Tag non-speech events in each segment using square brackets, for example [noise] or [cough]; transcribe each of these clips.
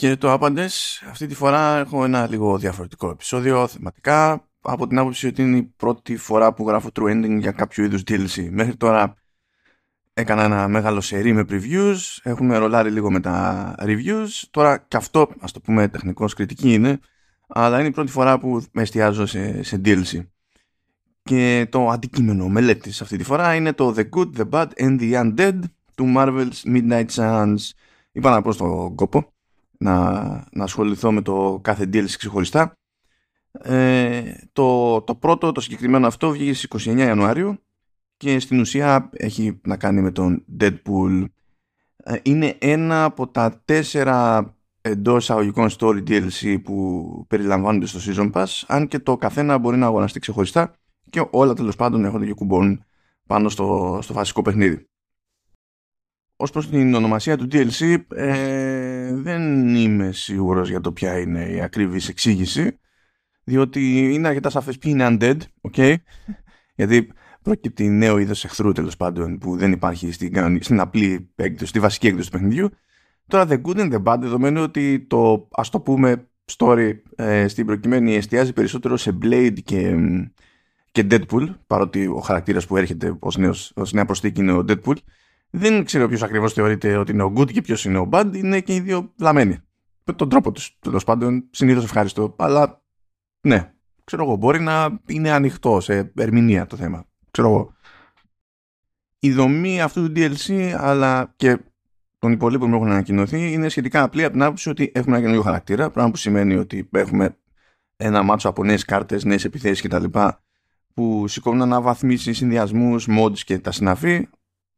Και το άπαντες, αυτή τη φορά έχω ένα λίγο διαφορετικό επεισόδιο θεματικά από την άποψη ότι είναι η πρώτη φορά που γράφω true ending για κάποιο είδους DLC. Μέχρι τώρα έκανα ένα μεγάλο σερί με previews, έχουμε ρολάρει λίγο με τα reviews, τώρα και αυτό ας το πούμε τεχνικός κριτική είναι, αλλά είναι η πρώτη φορά που με εστιάζω σε, σε DLC. Και το αντικείμενο μελέτης αυτή τη φορά είναι το The Good, The Bad and The Undead του Marvel's Midnight Suns. Είπα να πω στον κόπο να, να ασχοληθώ με το κάθε DLC ξεχωριστά. Ε, το, το πρώτο, το συγκεκριμένο αυτό βγήκε στις 29 Ιανουαρίου και στην ουσία έχει να κάνει με τον Deadpool. Ε, είναι ένα από τα τέσσερα εντός αγωγικών story DLC που περιλαμβάνονται στο Season Pass αν και το καθένα μπορεί να αγοραστεί ξεχωριστά και όλα τέλος πάντων έχονται και κουμπώνουν πάνω στο, στο βασικό παιχνίδι. Ως προς την ονομασία του DLC ε, δεν είμαι σίγουρος για το ποια είναι η ακριβής εξήγηση διότι είναι αρκετά σαφές ποιοι είναι undead, okay? γιατί προκύπτει νέο είδος εχθρού τέλος πάντων που δεν υπάρχει στην, στην απλή έκδοση, στη βασική έκδοση του παιχνιδιού. Τώρα the good and the bad δεδομένου ότι το ας το πούμε story ε, στην προκειμένη εστιάζει περισσότερο σε Blade και, και Deadpool παρότι ο χαρακτήρας που έρχεται ως, νέος, ως νέα προσθήκη είναι ο Deadpool δεν ξέρω ποιος ακριβώς θεωρείται ότι είναι ο good και ποιος είναι ο bad. Είναι και οι δύο λαμμένοι. Με τον τρόπο τους, τέλος πάντων, συνήθως ευχαριστώ. Αλλά ναι, ξέρω εγώ, μπορεί να είναι ανοιχτό σε ερμηνεία το θέμα. Ξέρω εγώ. Η δομή αυτού του DLC, αλλά και των υπολείπων που έχουν ανακοινωθεί, είναι σχετικά απλή από την άποψη ότι έχουμε ένα καινούριο χαρακτήρα. Πράγμα που σημαίνει ότι έχουμε ένα μάτσο από νέες κάρτες, νέες επιθέσεις κτλ. που σηκώνουν αναβαθμίσεις, συνδυασμούς, mods και τα συναφή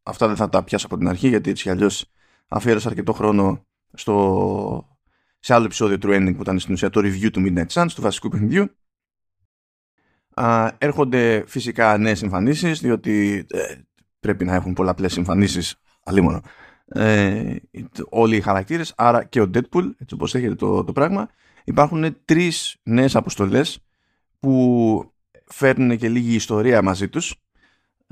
αυτά δεν θα τα πιάσω από την αρχή γιατί έτσι αλλιώς αφιέρωσα αρκετό χρόνο στο, σε άλλο επεισόδιο True Ending που ήταν στην ουσία το review του Midnight Suns του βασικού παιχνιδιού. Α, έρχονται φυσικά νέες εμφανίσεις διότι ε, πρέπει να έχουν πολλαπλές εμφανίσεις αλίμονο. Ε, όλοι οι χαρακτήρες άρα και ο Deadpool έτσι όπως έχετε το, το πράγμα. Υπάρχουν τρεις νέες αποστολές που φέρνουν και λίγη ιστορία μαζί τους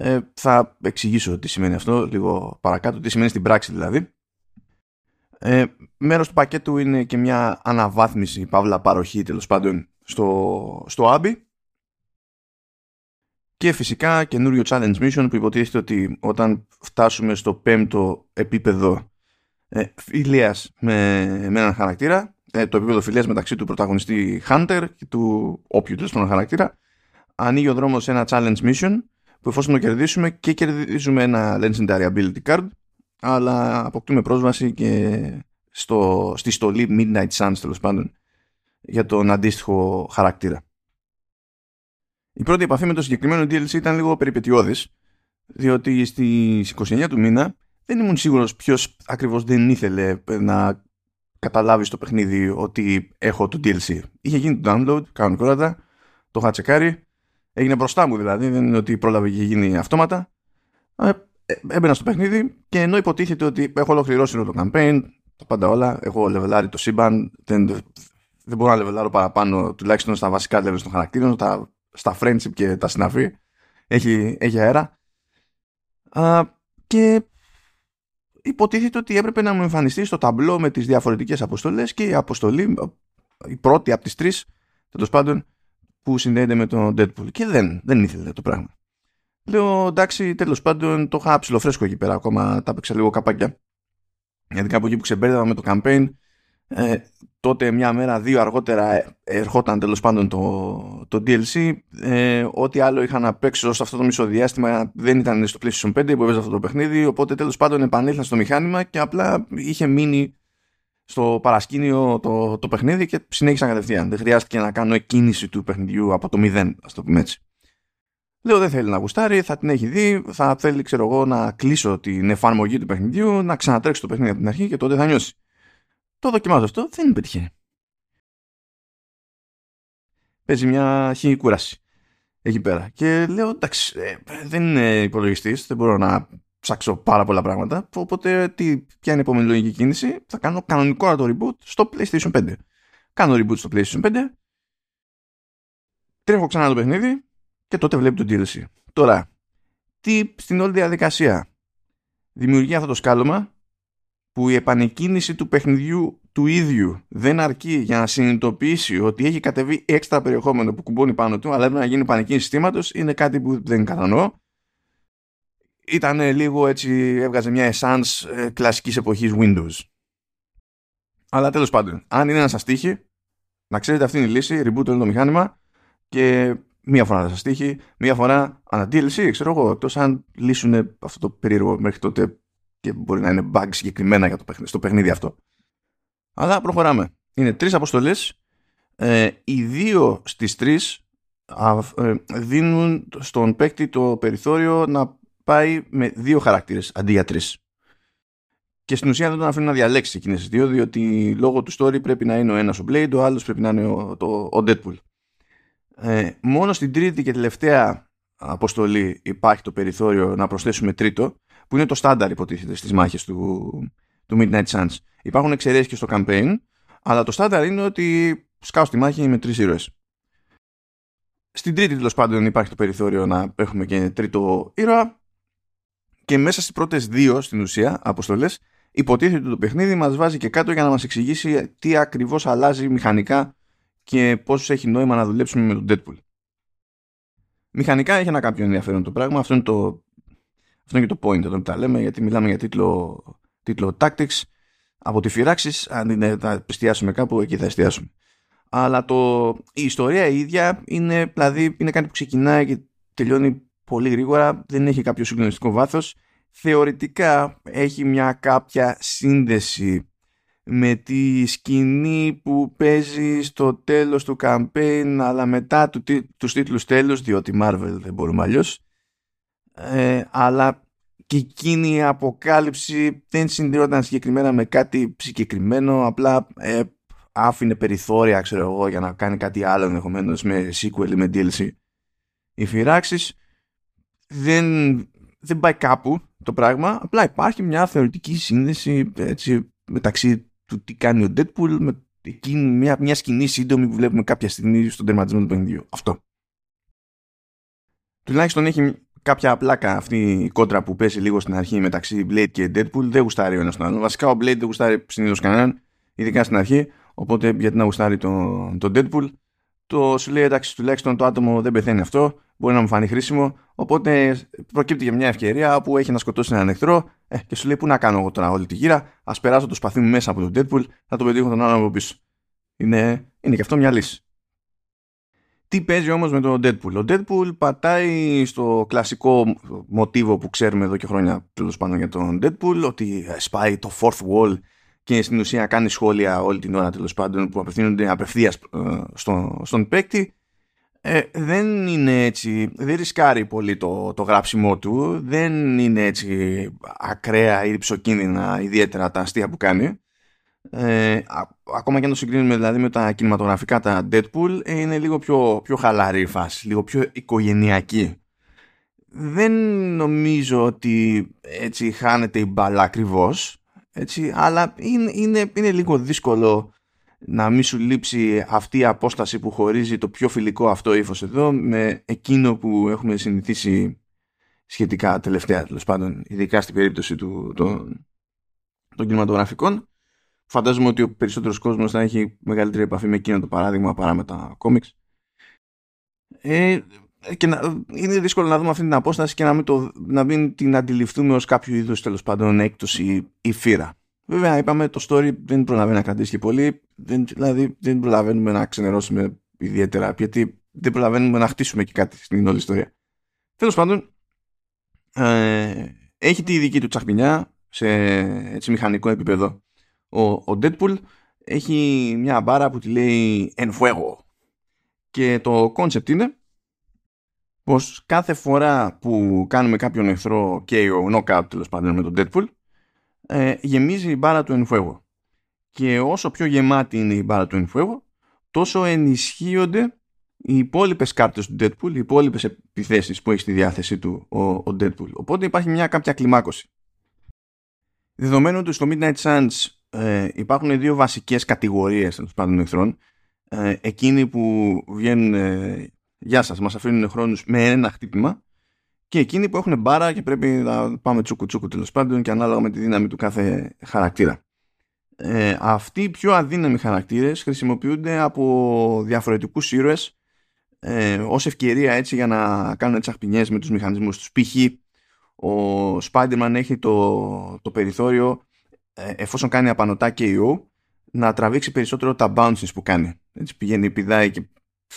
ε, θα εξηγήσω τι σημαίνει αυτό λίγο παρακάτω, τι σημαίνει στην πράξη δηλαδή. Ε, μέρος του πακέτου είναι και μια αναβάθμιση, παύλα παροχή τέλος πάντων στο, στο Abby. Και φυσικά καινούριο challenge mission που υποτίθεται ότι όταν φτάσουμε στο πέμπτο επίπεδο ε, φιλίας με, με έναν χαρακτήρα, ε, το επίπεδο φιλίας μεταξύ του πρωταγωνιστή Hunter και του όποιου τέλος χαρακτήρα, ανοίγει ο δρόμος σε ένα challenge mission που εφόσον το κερδίσουμε και κερδίζουμε ένα Legendary Ability Card αλλά αποκτούμε πρόσβαση και στο, στη στολή Midnight Suns τέλος πάντων για τον αντίστοιχο χαρακτήρα. Η πρώτη επαφή με το συγκεκριμένο DLC ήταν λίγο περιπετειώδης διότι στις 29 του μήνα δεν ήμουν σίγουρος ποιος ακριβώς δεν ήθελε να καταλάβει στο παιχνίδι ότι έχω το DLC. Είχε γίνει το download, κανονικότατα, το είχα τσεκάρει Έγινε μπροστά μου δηλαδή, δεν είναι ότι πρόλαβε και γίνει αυτόματα. Ε, ε, έμπαινα στο παιχνίδι και ενώ υποτίθεται ότι έχω ολοκληρώσει το campaign, τα πάντα όλα, έχω λεβελάρει το σύμπαν, δεν, δεν μπορώ να λεβελάρω παραπάνω, τουλάχιστον στα βασικά levels των χαρακτήρων, στα, στα friendship και τα συναφή. Έχει, έχει αέρα. Α, και υποτίθεται ότι έπρεπε να μου εμφανιστεί στο ταμπλό με τις διαφορετικές αποστολές και η αποστολή, η πρώτη από τις τρεις, τέλος πάντων, που συνδέεται με τον Deadpool. Και δεν, δεν ήθελε το πράγμα. Λέω εντάξει τέλος πάντων το είχα ψηλοφρέσκο εκεί πέρα ακόμα τα έπαιξα λίγο καπάκια. Γιατί κάπου εκεί που ξεμπέρδευα με το campaign ε, τότε μια μέρα δύο αργότερα ε, ερχόταν τέλος πάντων το, το DLC ε, ό,τι άλλο είχα να παίξω σε αυτό το μισό διάστημα δεν ήταν στο PlayStation 5 που έπαιζε αυτό το παιχνίδι οπότε τέλος πάντων επανήλθα στο μηχάνημα και απλά είχε μείνει στο παρασκήνιο το, το παιχνίδι και συνέχισα κατευθείαν. Δεν χρειάστηκε να κάνω εκκίνηση του παιχνιδιού από το μηδέν, ας το πούμε έτσι. Λέω δεν θέλει να γουστάρει, θα την έχει δει, θα θέλει ξέρω εγώ να κλείσω την εφαρμογή του παιχνιδιού, να ξανατρέξω το παιχνίδι από την αρχή και τότε θα νιώσει. Το δοκιμάζω αυτό, δεν πετυχαίνει. Παίζει μια χή κούραση εκεί πέρα. Και λέω εντάξει, ε, δεν είναι υπολογιστής, δεν μπορώ να ψάξω πάρα πολλά πράγματα. Οπότε, τι, ποια είναι η επόμενη λογική κίνηση, θα κάνω κανονικό το reboot στο PlayStation 5. Κάνω reboot στο PlayStation 5, τρέχω ξανά το παιχνίδι και τότε βλέπει το DLC. Τώρα, τι στην όλη διαδικασία; Δημιουργεί αυτό το σκάλωμα που η επανεκκίνηση του παιχνιδιού του ίδιου δεν αρκεί για να συνειδητοποιήσει ότι έχει κατεβεί έξτρα περιεχόμενο που κουμπώνει πάνω του, αλλά έπρεπε να γίνει πανική συστήματος, είναι κάτι που δεν κατανοώ. Ήταν λίγο έτσι, έβγαζε μια essence ε, κλασικής εποχής Windows. Αλλά τέλος πάντων, αν είναι να σας τύχει, να ξέρετε αυτή είναι η λύση, reboot όλο το μηχάνημα και μία φορά θα σας τύχει, μία φορά ανά DLC, ξέρω εγώ, εκτός αν λύσουν αυτό το περίεργο μέχρι τότε και μπορεί να είναι bug συγκεκριμένα για το παιχνίδι, στο παιχνίδι αυτό. Αλλά προχωράμε. Είναι τρεις αποστολές. Ε, οι δύο στις τρεις ε, δίνουν στον παίκτη το περιθώριο να πάει με δύο χαρακτήρες αντί για τρεις. Και στην ουσία δεν τον αφήνουν να διαλέξει εκείνες τις δύο, διότι λόγω του story πρέπει να είναι ο ένας ο Blade, ο άλλος πρέπει να είναι ο, το, ο Deadpool. Ε, μόνο στην τρίτη και τελευταία αποστολή υπάρχει το περιθώριο να προσθέσουμε τρίτο, που είναι το στάνταρ υποτίθεται στις μάχες του, του Midnight Suns. Υπάρχουν εξαιρέσεις και στο campaign, αλλά το στάνταρ είναι ότι σκάω στη μάχη με τρεις ήρωες. Στην τρίτη τέλος πάντων υπάρχει το περιθώριο να έχουμε και τρίτο ήρωα και μέσα στις πρώτες δύο στην ουσία αποστολές υποτίθεται ότι το παιχνίδι μας βάζει και κάτω για να μας εξηγήσει τι ακριβώς αλλάζει μηχανικά και πώς έχει νόημα να δουλέψουμε με τον Deadpool. Μηχανικά έχει ένα κάποιο ενδιαφέρον το πράγμα. Αυτό είναι το, αυτό είναι και το point εδώ που τα λέμε, γιατί μιλάμε για τίτλο, τίτλο Tactics. Από τη φυράξη, αν είναι, θα εστιάσουμε κάπου, εκεί θα εστιάσουμε. Αλλά το, η ιστορία η ίδια είναι, δηλαδή, είναι κάτι που ξεκινάει και τελειώνει πολύ γρήγορα, δεν έχει κάποιο συγκλονιστικό βάθος. Θεωρητικά έχει μια κάποια σύνδεση με τη σκηνή που παίζει στο τέλος του campaign αλλά μετά του, τους τίτλους τέλους διότι Marvel δεν μπορούμε αλλιώς ε, αλλά και εκείνη η αποκάλυψη δεν συνδυόταν συγκεκριμένα με κάτι συγκεκριμένο απλά ε, άφηνε περιθώρια ξέρω εγώ για να κάνει κάτι άλλο ενδεχομένως με sequel ή με DLC οι φυράξεις δεν, δεν πάει κάπου το πράγμα απλά υπάρχει μια θεωρητική σύνδεση έτσι, μεταξύ του τι κάνει ο Deadpool με εκείνη μια, μια σκηνή σύντομη που βλέπουμε κάποια στιγμή στον τερματισμό του παιχνιδιού. Αυτό. Τουλάχιστον έχει κάποια πλάκα αυτή η κόντρα που πέσει λίγο στην αρχή μεταξύ Blade και Deadpool. Δεν γουστάρει ο ένας τον άλλο. Βασικά ο Blade δεν γουστάρει συνήθως κανέναν, ειδικά στην αρχή. Οπότε γιατί να γουστάρει τον το Deadpool; Το σου λέει εντάξει, τουλάχιστον το άτομο δεν πεθαίνει αυτό μπορεί να μου φανεί χρήσιμο. Οπότε προκύπτει για μια ευκαιρία που έχει να σκοτώσει έναν εχθρό ε, και σου λέει: Πού να κάνω εγώ τώρα όλη τη γύρα. Α περάσω το σπαθί μου μέσα από τον Deadpool, θα το πετύχω τον άλλον από πίσω. Είναι, είναι και αυτό μια λύση. Τι παίζει όμως με τον Deadpool; Ο Deadpool πατάει στο κλασικό μοτίβο που ξέρουμε εδώ και χρόνια τέλος πάντων για τον Deadpool ότι σπάει το fourth wall και στην ουσία κάνει σχόλια όλη την ώρα τέλος πάντων που απευθύνονται απευθείας ε, στον, στον παίκτη ε, δεν είναι έτσι, δεν ρισκάρει πολύ το, το γράψιμό του, δεν είναι έτσι ακραία ή ψοκίνδυνα ιδιαίτερα τα αστεία που κάνει. Ε, ακόμα και αν το συγκρίνουμε δηλαδή με τα κινηματογραφικά τα Deadpool ε, είναι λίγο πιο, πιο χαλαρή η φάση, λίγο πιο οικογενειακή. Δεν νομίζω ότι έτσι χάνεται η μπαλά ακριβώς, έτσι, αλλά είναι, είναι, είναι λίγο δύσκολο να μην σου λείψει αυτή η απόσταση που χωρίζει το πιο φιλικό αυτό ύφος εδώ με εκείνο που έχουμε συνηθίσει σχετικά τελευταία τέλος πάντων, ειδικά στην περίπτωση του, των, των κινηματογραφικών. Φαντάζομαι ότι ο περισσότερος κόσμος θα έχει μεγαλύτερη επαφή με εκείνο το παράδειγμα παρά με τα κόμιξ. Ε, και να, είναι δύσκολο να δούμε αυτή την απόσταση και να μην, το, να μην την αντιληφθούμε ως κάποιο είδους τέλος πάντων έκπτωση ή φύρα. Βέβαια, είπαμε το story δεν προλαβαίνει να κρατήσει και πολύ. Δεν, δηλαδή, δεν προλαβαίνουμε να ξενερώσουμε ιδιαίτερα, γιατί δεν προλαβαίνουμε να χτίσουμε και κάτι στην όλη ιστορία. Τέλος πάντων, ε, έχει τη δική του τσαχπινιά σε έτσι, μηχανικό επίπεδο. Ο, ο Deadpool έχει μια μπάρα που τη λέει En Fuego. Και το concept είναι πως κάθε φορά που κάνουμε κάποιον εχθρό και ο knockout τέλος πάντων με τον Deadpool ε, γεμίζει η μπάρα του Enfuego. Και όσο πιο γεμάτη είναι η μπάρα του Enfuego, τόσο ενισχύονται οι υπόλοιπες κάρτες του Deadpool, οι υπόλοιπες επιθέσεις που έχει στη διάθεσή του ο, ο Deadpool. Οπότε υπάρχει μια κάποια κλιμάκωση. Δεδομένου ότι στο Midnight Suns ε, υπάρχουν δύο βασικές κατηγορίες των πάντων εχθρών, ε, εκείνοι που βγαίνουν ε, γεια σας, μας αφήνουν χρόνους με ένα χτύπημα και εκείνοι που έχουν μπάρα και πρέπει να πάμε τσούκου τσούκου τέλος πάντων και ανάλογα με τη δύναμη του κάθε χαρακτήρα. ε, αυτοί οι πιο αδύναμοι χαρακτήρες χρησιμοποιούνται από διαφορετικούς ήρωες ε, ως ευκαιρία έτσι για να κάνουν τσαχπινιές με τους μηχανισμούς τους. Π.χ. ο Spider-Man έχει το, το περιθώριο ε, εφόσον κάνει απανοτά KO να τραβήξει περισσότερο τα bounces που κάνει. Έτσι πηγαίνει, πηδάει και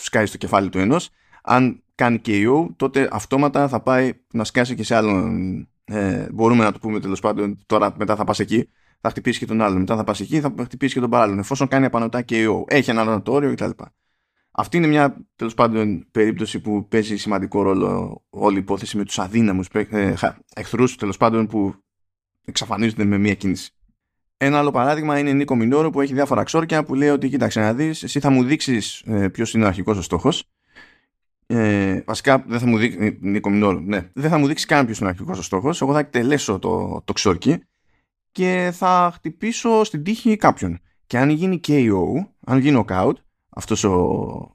σκάει στο κεφάλι του ενός. Αν κάνει KO τότε αυτόματα θα πάει να σκάσει και σε άλλον ε, μπορούμε να το πούμε τέλος πάντων τώρα μετά θα πας εκεί θα χτυπήσεις και τον άλλον μετά θα πας εκεί θα χτυπήσεις και τον παράλληλο εφόσον κάνει απανοτά KO έχει ένα ανατόριο κτλ. Αυτή είναι μια τέλος πάντων περίπτωση που παίζει σημαντικό ρόλο όλη η υπόθεση με τους αδύναμους ε, εχθρούς τέλος πάντων που εξαφανίζονται με μία κίνηση. Ένα άλλο παράδειγμα είναι η Νίκο Μινόρο που έχει διάφορα ξόρκια που λέει ότι κοίταξε να δεις, εσύ θα μου δείξεις ε, ποιος είναι ο αρχικός ο στόχος ε, βασικά δεν θα μου δείξει Νίκο Μινόρο, ναι. Δεν θα μου δείξεις καν ποιος είναι ο αρχικός ο στόχος εγώ θα εκτελέσω το, το ξόρκι και θα χτυπήσω στην τύχη κάποιον και αν γίνει KO, αν γίνει knockout αυτός ο,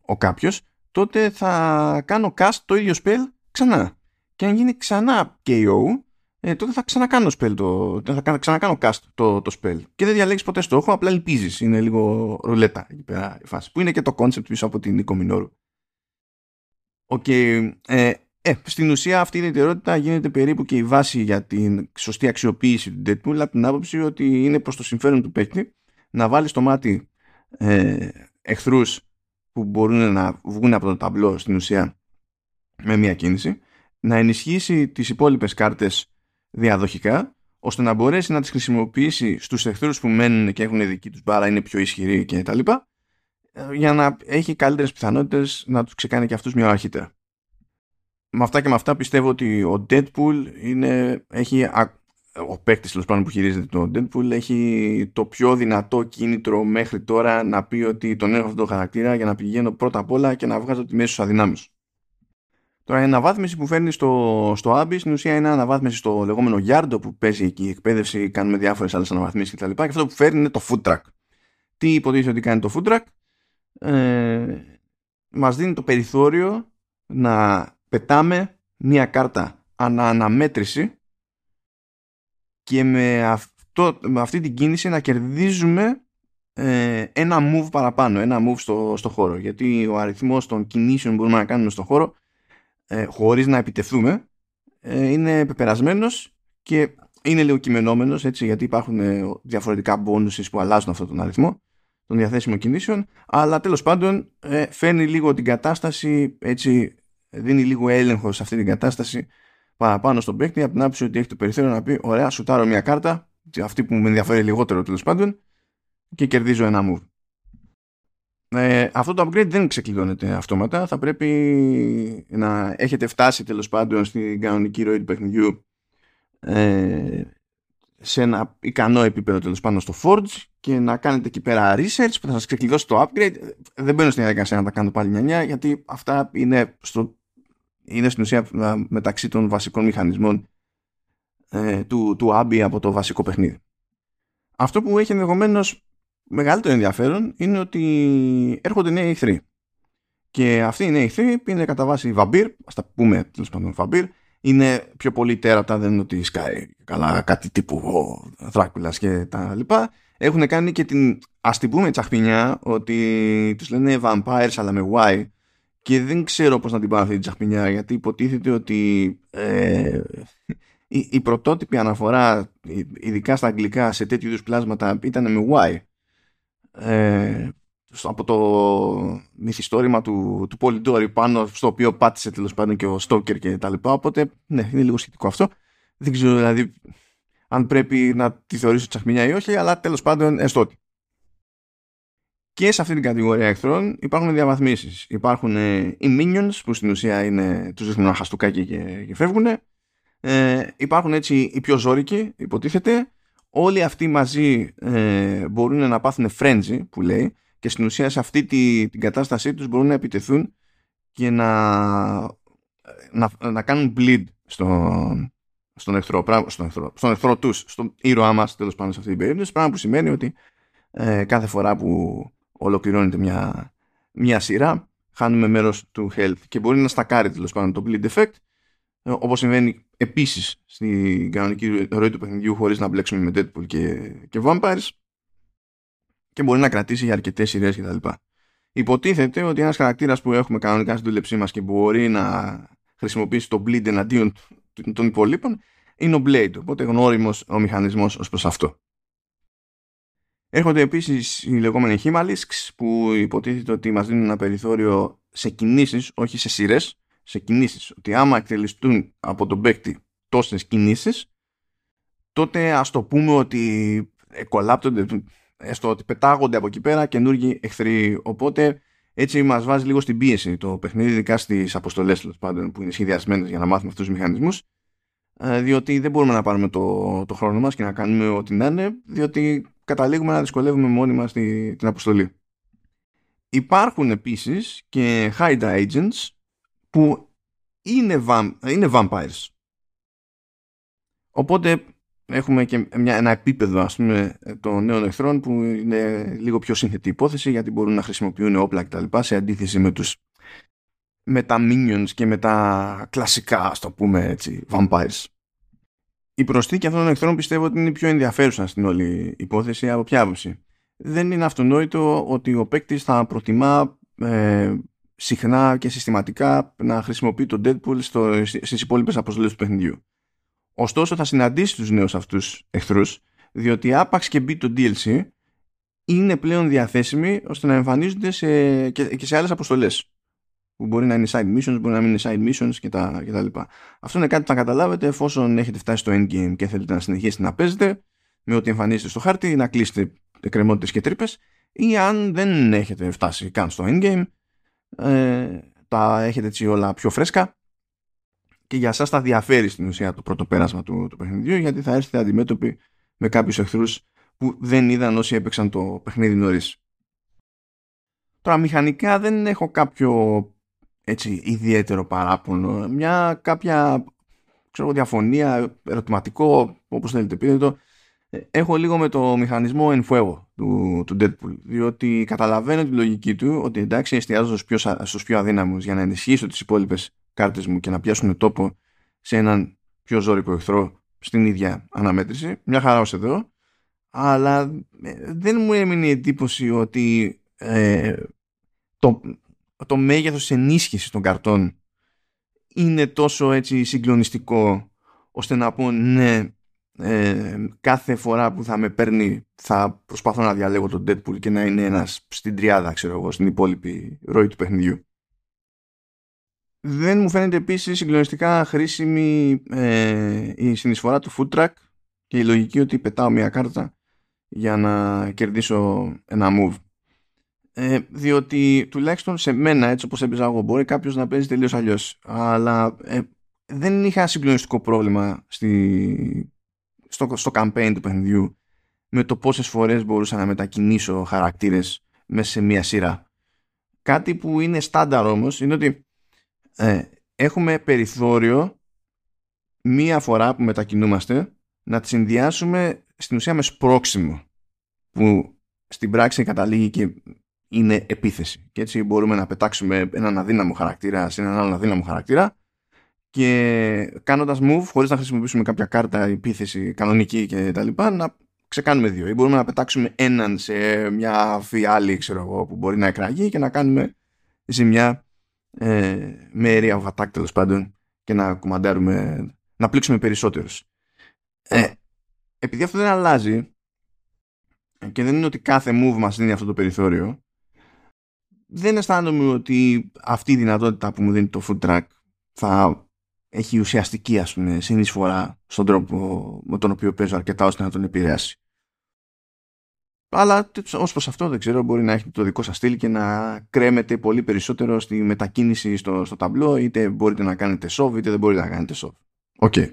ο κάποιος τότε θα κάνω cast το ίδιο spell ξανά και αν γίνει ξανά KO ε, τότε θα ξανακάνω spell το, θα ξανακάνω cast το, το spell. Και δεν διαλέγεις ποτέ στόχο, απλά ελπίζεις. Είναι λίγο ρουλέτα εκεί πέρα η φάση. Που είναι και το concept πίσω από την Nico Minoru. OK. Okay. Ε, ε, στην ουσία αυτή η ιδιαιτερότητα γίνεται περίπου και η βάση για την σωστή αξιοποίηση του Deadpool από την άποψη ότι είναι προς το συμφέρον του παίκτη να βάλει στο μάτι ε, εχθρούς που μπορούν να βγουν από το ταμπλό στην ουσία με μία κίνηση να ενισχύσει τις υπόλοιπες κάρτες διαδοχικά ώστε να μπορέσει να τις χρησιμοποιήσει στους εχθρούς που μένουν και έχουν δική τους μπάρα, είναι πιο ισχυροί και τα λοιπά, ε, για να έχει καλύτερες πιθανότητες να τους ξεκάνει και αυτούς μια ώρα αρχίτερα. Με αυτά και με αυτά πιστεύω ότι ο Deadpool είναι, έχει, ο παίκτης τέλος πάντων που χειρίζεται το Deadpool έχει το πιο δυνατό κίνητρο μέχρι τώρα να πει ότι τον έχω αυτό το χαρακτήρα για να πηγαίνω πρώτα απ' όλα και να βγάζω τη μέση στους αδυνάμους. Τώρα η αναβάθμιση που φέρνει στο, στο Abyss στην ουσία είναι αναβάθμιση στο λεγόμενο Yardo που παίζει εκεί η εκπαίδευση, κάνουμε διάφορες άλλες αναβαθμίσεις κτλ. Και, αυτό που φέρνει είναι το food track. Τι υποτίθεται ότι κάνει το food track. Ε, μας δίνει το περιθώριο να πετάμε μία κάρτα ανα αναμέτρηση και με, αυτό, με αυτή την κίνηση να κερδίζουμε ε, ένα move παραπάνω, ένα move στο, στο χώρο. Γιατί ο αριθμός των κινήσεων που μπορούμε να κάνουμε στο χώρο ε, χωρίς να επιτεθούμε ε, είναι πεπερασμένος και είναι λίγο κειμενόμενος έτσι γιατί υπάρχουν ε, διαφορετικά bonuses που αλλάζουν αυτόν τον αριθμό των διαθέσιμων κινήσεων αλλά τέλος πάντων ε, φέρνει λίγο την κατάσταση έτσι δίνει λίγο έλεγχο σε αυτή την κατάσταση παραπάνω στον παίκτη από την άποψη ότι έχει το περιθώριο να πει ωραία σουτάρω μια κάρτα αυτή που με ενδιαφέρει λιγότερο τέλος πάντων και κερδίζω ένα move ε, αυτό το upgrade δεν ξεκλειδώνεται αυτόματα. Θα πρέπει να έχετε φτάσει τέλος πάντων στην κανονική ροή του παιχνιδιού ε, σε ένα ικανό επίπεδο τέλος πάντων στο Forge και να κάνετε εκεί πέρα research που θα σας ξεκλειδώσει το upgrade. Δεν μπαίνω στην διαδικασία να τα κάνω πάλι νιανιά γιατί αυτά είναι, στο, είναι στην ουσία μεταξύ των βασικών μηχανισμών ε, του, του Abby από το βασικό παιχνίδι. Αυτό που έχει ενδεχομένως μεγαλύτερο ενδιαφέρον είναι ότι έρχονται νέοι εχθροί. Και αυτοί οι νέοι εχθροί είναι κατά βάση βαμπύρ, ας τα πούμε τέλος πάντων βαμπύρ, είναι πιο πολύ τέρατα, δεν είναι ότι σκάει καλά κάτι τύπου ο Δράκουλας και τα λοιπά. Έχουν κάνει και την ας την πούμε τσαχπινιά ότι τους λένε vampires αλλά με Y και δεν ξέρω πώς να την πάρω αυτή την τσαχπινιά γιατί υποτίθεται ότι ε, η, η πρωτότυπη αναφορά ειδικά στα αγγλικά σε τέτοιου είδους πλάσματα ήταν με Y ε, από το μυθιστόρημα του, του Πολυντόρη πάνω στο οποίο πάτησε τέλος πάντων και ο Στόκερ και τα λοιπά. Οπότε ναι είναι λίγο σχετικό αυτό. Δεν ξέρω δηλαδή αν πρέπει να τη θεωρήσω τσαχμινιά ή όχι αλλά τέλος πάντων έστω ότι. Και σε αυτή την κατηγορία εχθρών υπάρχουν διαβαθμίσεις. Υπάρχουν ε, οι minions που στην ουσία είναι τους δείχνουν ένα χαστούκάκι και, και φεύγουν ε, υπάρχουν έτσι οι πιο ζώρικοι υποτίθεται όλοι αυτοί μαζί ε, μπορούν να πάθουν frenzy που λέει και στην ουσία σε αυτή τη, την κατάστασή τους μπορούν να επιτεθούν και να, να, να κάνουν bleed στον, στον εχθρό, στον εχθρό, στον εχθρό τους, στον ήρωά μας τέλος πάντων σε αυτή την περίπτωση. Πράγμα που σημαίνει ότι ε, κάθε φορά που ολοκληρώνεται μια, μια σειρά χάνουμε μέρος του health και μπορεί να στακάρει τέλος πάντων το bleed effect. ε, όπως συμβαίνει επίσης στην κανονική ροή του παιχνιδιού χωρίς να μπλέξουμε με Deadpool και, και Vampires και μπορεί να κρατήσει για αρκετές σειρές κτλ. Υποτίθεται ότι ένας χαρακτήρας που έχουμε κανονικά στην δούλεψή μας και μπορεί να χρησιμοποιήσει το bleed εναντίον των υπολείπων είναι ο Blade. Οπότε γνώριμος ο μηχανισμός ως προς αυτό. Έρχονται επίσης οι λεγόμενοι Himalisks που υποτίθεται ότι μας δίνουν ένα περιθώριο σε κινήσεις, όχι σε σειρές, σε κινήσεις. Ότι άμα εκτελεστούν από τον παίκτη τόσες κινήσεις, τότε ας το πούμε ότι κολλάπτονται, έστω ότι πετάγονται από εκεί πέρα καινούργιοι εχθροί. Οπότε έτσι μας βάζει λίγο στην πίεση το παιχνίδι, ειδικά στις αποστολές πάντων που είναι σχεδιασμένες για να μάθουμε αυτούς τους μηχανισμούς. Ε, διότι δεν μπορούμε να πάρουμε το, το χρόνο μας και να κάνουμε ό,τι να είναι, διότι καταλήγουμε να δυσκολεύουμε μόνοι μας τη, την αποστολή. Υπάρχουν επίσης και Hydra Agents που είναι, είναι vampires. Οπότε έχουμε και μια, ένα επίπεδο ας πούμε των νέων εχθρών που είναι λίγο πιο σύνθετη υπόθεση γιατί μπορούν να χρησιμοποιούν όπλα κτλ. σε αντίθεση με τους με τα minions και με τα κλασικά, ας το πούμε έτσι, vampires. Η προσθήκη αυτών των εχθρών πιστεύω ότι είναι πιο ενδιαφέρουσα στην όλη υπόθεση από ποια άποψη. Δεν είναι αυτονόητο ότι ο παίκτης θα προτιμά ε, συχνά και συστηματικά να χρησιμοποιεί τον Deadpool στο, στις υπόλοιπες αποστολές του παιχνιδιού. Ωστόσο θα συναντήσει τους νέους αυτούς εχθρούς διότι άπαξ και μπει το DLC είναι πλέον διαθέσιμοι ώστε να εμφανίζονται σε, και, και σε άλλες αποστολές που μπορεί να είναι side missions, μπορεί να μην είναι side missions και τα, και τα λοιπά. Αυτό είναι κάτι που θα καταλάβετε εφόσον έχετε φτάσει στο endgame και θέλετε να συνεχίσετε να παίζετε με ό,τι εμφανίζετε στο χάρτη, να κλείσετε εκκρεμότητες και τρύπες, ή αν δεν έχετε φτάσει καν στο endgame, ε, τα έχετε έτσι όλα πιο φρέσκα και για σας θα διαφέρει στην ουσία το πρώτο πέρασμα του, του παιχνιδιού γιατί θα έρθετε αντιμέτωποι με κάποιους εχθρούς που δεν είδαν όσοι έπαιξαν το παιχνίδι νωρίς. Τώρα μηχανικά δεν έχω κάποιο έτσι ιδιαίτερο παράπονο. Μια κάποια ξέρω, διαφωνία, ερωτηματικό, όπως θέλετε πείτε το, ε, έχω λίγο με το μηχανισμό εν του, του Deadpool. Διότι καταλαβαίνω τη λογική του ότι εντάξει εστιάζω στους πιο, στους πιο αδύναμους για να ενισχύσω τις υπόλοιπες κάρτες μου και να πιάσουν τόπο σε έναν πιο ζώρικο εχθρό στην ίδια αναμέτρηση. Μια χαρά ως εδώ. Αλλά ε, δεν μου έμεινε η εντύπωση ότι ε, το, το μέγεθος ενίσχυσης των καρτών είναι τόσο έτσι συγκλονιστικό ώστε να πω ναι ε, κάθε φορά που θα με παίρνει θα προσπαθώ να διαλέγω τον Deadpool και να είναι ένας στην τριάδα ξέρω εγώ στην υπόλοιπη ροή του παιχνιδιού. Δεν μου φαίνεται επίσης συγκλονιστικά χρήσιμη ε, η συνεισφορά του food track και η λογική ότι πετάω μια κάρτα για να κερδίσω ένα move. Ε, διότι τουλάχιστον σε μένα έτσι όπως έπαιζα εγώ μπορεί κάποιος να παίζει τελείως αλλιώς. Αλλά ε, δεν είχα συγκλονιστικό πρόβλημα στη, στο, στο campaign του παιχνιδιού με το πόσες φορές μπορούσα να μετακινήσω χαρακτήρες μέσα σε μία σειρά κάτι που είναι στάνταρ όμως είναι ότι ε, έχουμε περιθώριο μία φορά που μετακινούμαστε να τη συνδυάσουμε στην ουσία με σπρόξιμο που στην πράξη καταλήγει και είναι επίθεση. Και έτσι μπορούμε να πετάξουμε έναν αδύναμο χαρακτήρα σε έναν άλλον αδύναμο χαρακτήρα και κάνοντας move χωρίς να χρησιμοποιήσουμε κάποια κάρτα επίθεση κανονική και τα λοιπά να ξεκάνουμε δύο. Ή μπορούμε να πετάξουμε έναν σε μια φιάλη ξέρω εγώ, που μπορεί να εκραγεί και να κάνουμε ζημιά ε, με area of attack τέλος πάντων και να κουμαντάρουμε, να πλήξουμε περισσότερους. Ε, επειδή αυτό δεν αλλάζει και δεν είναι ότι κάθε move μας δίνει αυτό το περιθώριο δεν αισθάνομαι ότι αυτή η δυνατότητα που μου δίνει το food track θα έχει ουσιαστική ας πούμε συνεισφορά στον τρόπο με τον οποίο παίζω αρκετά ώστε να τον επηρεάσει. Αλλά ως προς αυτό δεν ξέρω, μπορεί να έχετε το δικό σας στυλ και να κρέμετε πολύ περισσότερο στη μετακίνηση στο, στο ταμπλό, είτε μπορείτε να κάνετε shove, είτε δεν μπορείτε να κάνετε shove. OK. Okay.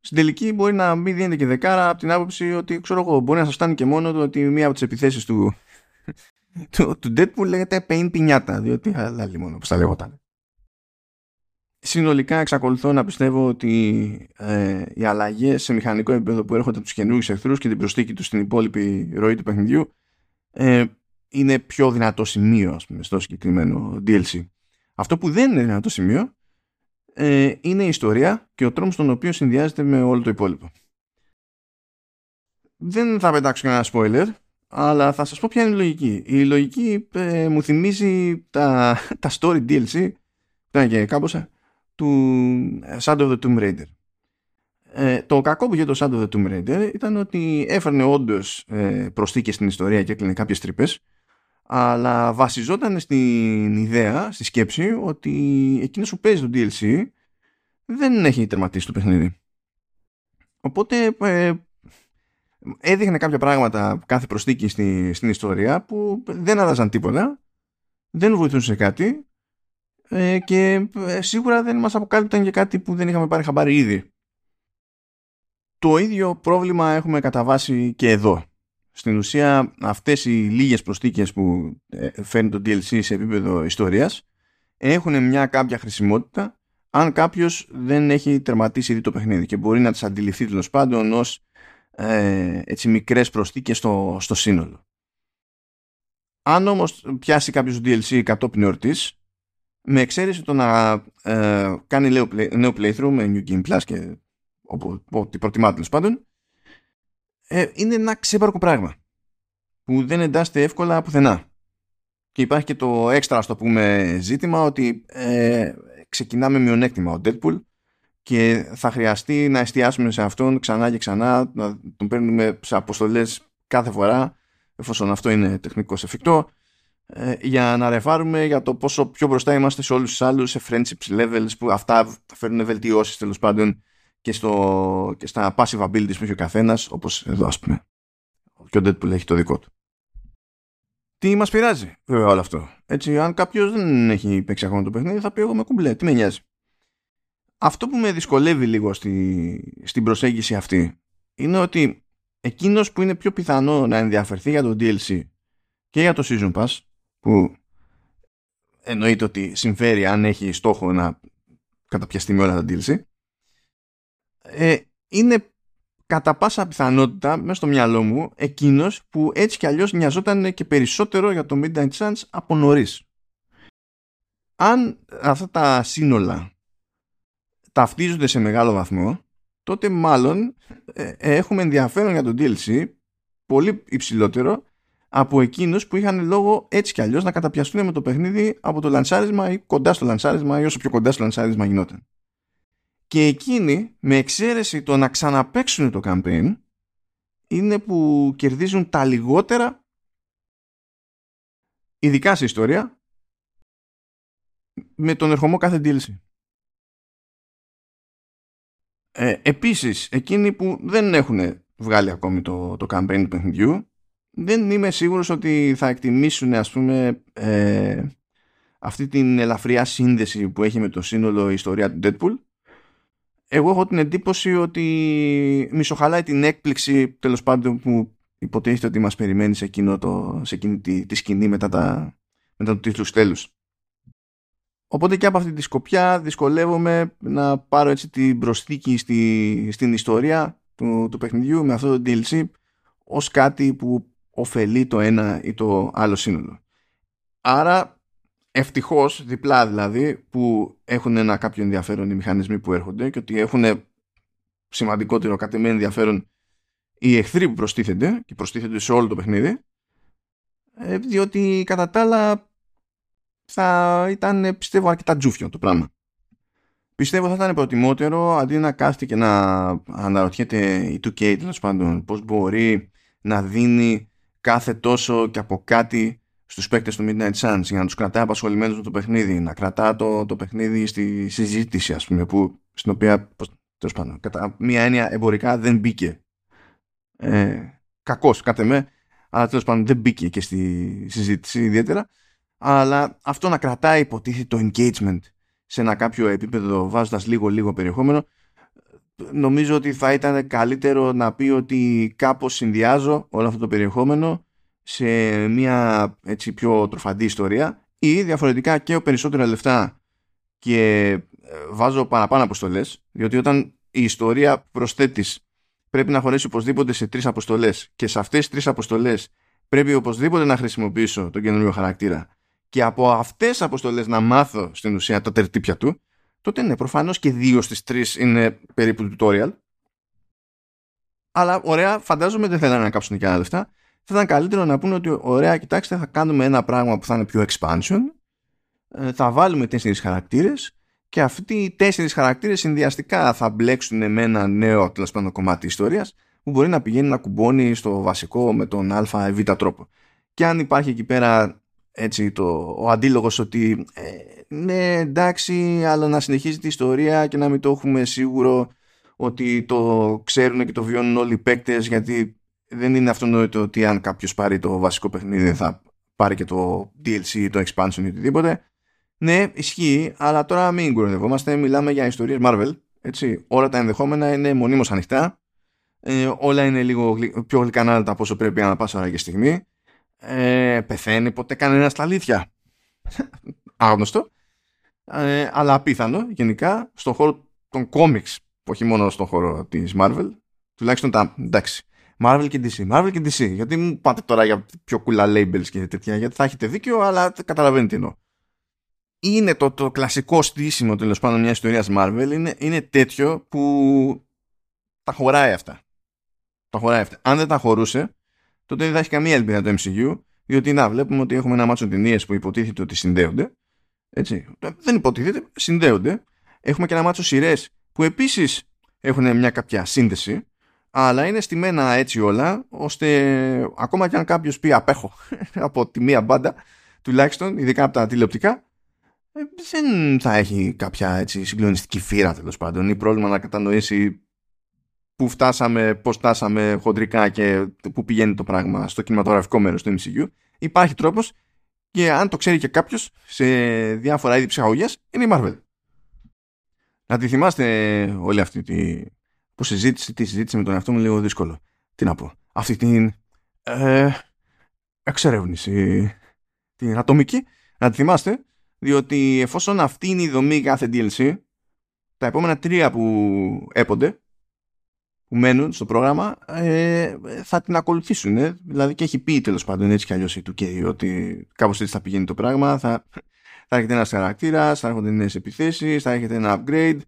Στην τελική μπορεί να μην δίνετε και δεκάρα από την άποψη ότι ξέρω εγώ, μπορεί να σας φτάνει και μόνο το ότι μία από τις επιθέσεις του, [laughs] του, του Deadpool λέγεται Pain Piñata, διότι αλίμονο πώς θα λεγόταν. Συνολικά εξακολουθώ να πιστεύω ότι ε, οι αλλαγές σε μηχανικό επίπεδο που έρχονται από τους καινούριους εχθρούς και την προσθήκη τους στην υπόλοιπη ροή του παιχνιδιού ε, είναι πιο δυνατό σημείο ας πούμε, στο συγκεκριμένο DLC. Αυτό που δεν είναι δυνατό σημείο ε, είναι η ιστορία και ο τρόμος τον οποίο συνδυάζεται με όλο το υπόλοιπο. Δεν θα πετάξω κανένα spoiler αλλά θα σας πω ποια είναι η λογική. Η λογική ε, μου θυμίζει τα, τα story DLC που ήταν και κάμποσα του Shadow of the Tomb Raider. Ε, το κακό που είχε το Shadow of the Tomb Raider ήταν ότι έφερνε όντως ε, προσθήκες στην ιστορία και έκλεινε κάποιες τρύπες αλλά βασιζόταν στην ιδέα, στη σκέψη ότι εκείνος που παίζει το DLC δεν έχει τερματίσει το παιχνίδι. Οπότε ε, έδειχνε κάποια πράγματα κάθε προσθήκη στη, στην ιστορία που δεν άλλαζαν τίποτα, δεν βοηθούσαν σε κάτι ε, και ε, σίγουρα δεν μας αποκάλυπταν για κάτι που δεν είχαμε πάρει χαμπάρι ήδη. Το ίδιο πρόβλημα έχουμε καταβάσει και εδώ. Στην ουσία αυτές οι λίγες προσθήκες που ε, φέρνει το DLC σε επίπεδο ιστορίας έχουν μια κάποια χρησιμότητα αν κάποιος δεν έχει τερματίσει ήδη το παιχνίδι και μπορεί να τις αντιληφθεί τέλος πάντων ως ε, έτσι μικρές προσθήκες στο, στο σύνολο. Αν όμως πιάσει κάποιος DLC κατόπιν εορτής, με εξαίρεση το να ε, κάνει νέο, νέο playthrough με New Game Plus και ό,τι προτιμά τέλος πάντων, ε, είναι ένα ξέπαρκο πράγμα που δεν εντάσσεται εύκολα πουθενά. Και υπάρχει και το έξτρα, στο πούμε, ζήτημα ότι ε, ξεκινάμε μειονέκτημα ο Deadpool και θα χρειαστεί να εστιάσουμε σε αυτόν ξανά και ξανά, να τον παίρνουμε σε αποστολές κάθε φορά, εφόσον αυτό είναι τεχνικώς εφικτό, ε, για να ρεφάρουμε για το πόσο πιο μπροστά είμαστε σε όλους τους άλλους, σε friendships levels, που αυτά θα φέρνουν βελτιώσεις τέλος πάντων και, στο, και στα passive abilities που έχει ο καθένας, όπως εδώ ας πούμε. Και ο Deadpool έχει το δικό του. Τι μας πειράζει βέβαια όλο αυτό. Έτσι, αν κάποιος δεν έχει παίξει ακόμα το παιχνίδι θα πει εγώ με κουμπλέ, τι με νοιάζει αυτό που με δυσκολεύει λίγο στη, στην προσέγγιση αυτή είναι ότι εκείνος που είναι πιο πιθανό να ενδιαφερθεί για το DLC και για το Season Pass που εννοείται ότι συμφέρει αν έχει στόχο να καταπιαστεί με όλα τα DLC ε, είναι κατά πάσα πιθανότητα μέσα στο μυαλό μου εκείνος που έτσι κι αλλιώς νοιαζόταν και περισσότερο για το Midnight Suns από νωρίς. Αν αυτά τα σύνολα ταυτίζονται σε μεγάλο βαθμό, τότε μάλλον ε, έχουμε ενδιαφέρον για το DLC πολύ υψηλότερο από εκείνους που είχαν λόγο έτσι κι αλλιώς να καταπιαστούν με το παιχνίδι από το λανσάρισμα ή κοντά στο λανσάρισμα ή όσο πιο κοντά στο λανσάρισμα γινόταν. Και εκείνοι, με εξαίρεση το να ξαναπέξουν το campaign, είναι που κερδίζουν τα λιγότερα, ειδικά σε ιστορία, με τον ερχομό κάθε DLC. Ε, επίσης, εκείνοι που δεν έχουν βγάλει ακόμη το, το campaign του παιχνιδιού, δεν είμαι σίγουρος ότι θα εκτιμήσουν ας πούμε ε, αυτή την ελαφριά σύνδεση που έχει με το σύνολο η ιστορία του Deadpool. Εγώ έχω την εντύπωση ότι μισοχαλάει την έκπληξη τέλος πάντων που υποτίθεται ότι μας περιμένει σε, εκείνο το, σε εκείνη τη, τη σκηνή μετά, τα, μετά το τίτλο τέλους. Οπότε και από αυτή τη σκοπιά δυσκολεύομαι να πάρω έτσι την προσθήκη στη, στην ιστορία του, του παιχνιδιού με αυτό το DLC ως κάτι που ωφελεί το ένα ή το άλλο σύνολο. Άρα ευτυχώς διπλά δηλαδή που έχουν ένα κάποιο ενδιαφέρον οι μηχανισμοί που έρχονται και ότι έχουν σημαντικότερο κατεμένο ενδιαφέρον οι εχθροί που προστίθενται και προστίθενται σε όλο το παιχνίδι ε, διότι κατά τα άλλα θα ήταν πιστεύω αρκετά τζούφιο το πράγμα. Πιστεύω θα ήταν προτιμότερο αντί να κάθεται και να αναρωτιέται η 2K τέλος πάντων πώς μπορεί να δίνει κάθε τόσο και από κάτι στους παίκτες του Midnight Suns για να τους κρατάει απασχολημένους με το παιχνίδι, να κρατά το, το παιχνίδι στη συζήτηση ας πούμε που, στην οποία τέλος πάντων κατά μία έννοια εμπορικά δεν μπήκε. Ε, κακός κάτε με αλλά τέλος πάντων δεν μπήκε και στη συζήτηση ιδιαίτερα. Αλλά αυτό να κρατάει υποτίθεται το engagement σε ένα κάποιο επίπεδο βάζοντας λίγο λίγο περιεχόμενο νομίζω ότι θα ήταν καλύτερο να πει ότι κάπως συνδυάζω όλο αυτό το περιεχόμενο σε μια έτσι πιο τροφαντή ιστορία ή διαφορετικά και περισσότερα λεφτά και ε, βάζω παραπάνω αποστολές διότι όταν η ιστορία προσθέτεις πρέπει να χωρέσει οπωσδήποτε σε τρεις αποστολές και σε αυτές τις τρεις αποστολές πρέπει οπωσδήποτε να χρησιμοποιήσω τον καινούριο χαρακτήρα και από αυτές τις αποστολές να μάθω στην ουσία τα τερτύπια του, τότε ναι, προφανώς και δύο στις τρεις είναι περίπου tutorial. Αλλά ωραία, φαντάζομαι δεν θέλανε να κάψουν και άλλα λεφτά. θα ήταν καλύτερο να πούνε ότι ωραία κοιτάξτε θα κάνουμε ένα πράγμα που θα είναι πιο expansion ε, θα βάλουμε τέσσερις χαρακτήρες και αυτοί οι τέσσερις χαρακτήρες συνδυαστικά θα μπλέξουν με ένα νέο τέλος πάντων κομμάτι ιστορίας που μπορεί να πηγαίνει να κουμπώνει στο βασικό με τον α β τρόπο. Και αν υπάρχει εκεί πέρα έτσι το, ο αντίλογος ότι ε, ναι εντάξει αλλά να συνεχίζει τη ιστορία και να μην το έχουμε σίγουρο ότι το ξέρουν και το βιώνουν όλοι οι παίκτες γιατί δεν είναι αυτονόητο ότι αν κάποιος πάρει το βασικό παιχνίδι θα πάρει και το DLC, το expansion ή οτιδήποτε. Ναι, ισχύει, αλλά τώρα μην κουρδευόμαστε. Μιλάμε για ιστορίες Marvel. Έτσι. Όλα τα ενδεχόμενα είναι μονίμως ανοιχτά. Ε, όλα είναι λίγο πιο γλυκανά από όσο πρέπει να πάσα ώρα και στιγμή. Ε, πεθαίνει ποτέ κανένας στα αλήθεια. Άγνωστο. Ε, αλλά απίθανο γενικά στον χώρο των κόμιξ, όχι μόνο στον χώρο της Marvel. Τουλάχιστον τα εντάξει. Marvel και DC. Marvel και DC. Γιατί μου πάτε τώρα για πιο κουλά labels και τέτοια. Γιατί θα έχετε δίκιο, αλλά καταλαβαίνετε τι εννοώ. Είναι το, το κλασικό στήσιμο τέλος πάντων μια ιστορία Marvel είναι, είναι τέτοιο που τα χωράει αυτά. Τα χωράει αυτά. Αν δεν τα χωρούσε, τότε δεν θα έχει καμία ελπίδα το MCU, διότι να βλέπουμε ότι έχουμε ένα μάτσο ταινίες που υποτίθεται ότι συνδέονται. Έτσι. Δεν υποτίθεται, συνδέονται. Έχουμε και ένα μάτσο σειρές που επίσης έχουν μια κάποια σύνδεση αλλά είναι στημένα έτσι όλα, ώστε ακόμα και αν κάποιος πει απέχω [laughs] από τη μία μπάντα, τουλάχιστον, ειδικά από τα τηλεοπτικά, ε, δεν θα έχει κάποια έτσι, συγκλονιστική φύρα τέλος πάντων ή πρόβλημα να κατανοήσει πού φτάσαμε, πώς φτάσαμε χοντρικά και πού πηγαίνει το πράγμα στο κινηματογραφικό μέρος του MCU. Υπάρχει τρόπος και αν το ξέρει και κάποιος σε διάφορα είδη ψυχαγωγίας, είναι η Marvel. Να τη θυμάστε όλη αυτή τη που συζήτηση, τη συζήτηση με τον εαυτό μου λίγο δύσκολο. Τι να πω. Αυτή την ε, εξερεύνηση, την ατομική, να τη θυμάστε, διότι εφόσον αυτή είναι η δομή κάθε DLC, τα επόμενα τρία που έπονται, που μένουν στο πρόγραμμα, ε, θα την ακολουθήσουν. Ε. Δηλαδή και έχει πει τέλος πάντων έτσι κι αλλιώς η 2K ότι κάπως έτσι θα πηγαίνει το πράγμα. Θα, θα έρχεται ένας χαρακτήρας, θα έρχονται νέες επιθέσεις, θα έχετε ένα upgrade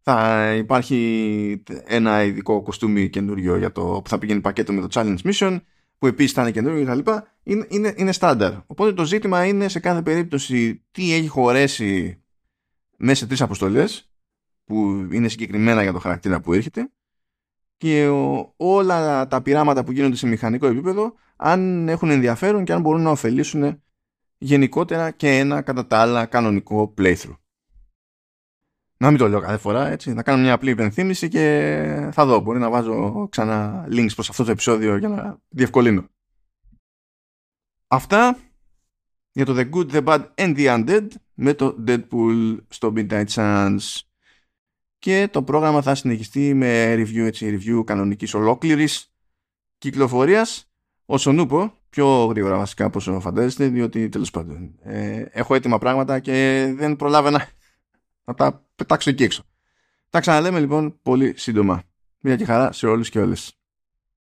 θα υπάρχει ένα ειδικό κοστούμι καινούριο για το, που θα πηγαίνει πακέτο με το Challenge Mission που επίσης θα είναι καινούριο κτλ. Είναι, είναι, είναι στάνταρ. Οπότε το ζήτημα είναι σε κάθε περίπτωση τι έχει χωρέσει μέσα σε τρεις αποστολές που είναι συγκεκριμένα για το χαρακτήρα που έρχεται και όλα τα πειράματα που γίνονται σε μηχανικό επίπεδο αν έχουν ενδιαφέρον και αν μπορούν να ωφελήσουν γενικότερα και ένα κατά τα άλλα κανονικό playthrough. Να μην το λέω κάθε φορά, έτσι. Να κάνω μια απλή υπενθύμηση και θα δω. Μπορεί να βάζω ξανά links προς αυτό το επεισόδιο για να διευκολύνω. Αυτά για το The Good, The Bad and The Undead με το Deadpool στο Midnight Suns. Και το πρόγραμμα θα συνεχιστεί με review, έτσι, review κανονικής ολόκληρης κυκλοφορίας. Όσο νούπο, πιο γρήγορα βασικά από όσο φαντάζεστε, διότι τέλος πάντων ε, έχω έτοιμα πράγματα και δεν προλάβαινα να τα πετάξω εκεί έξω. Τα ξαναλέμε λοιπόν πολύ σύντομα. Μια και χαρά σε όλους και όλες.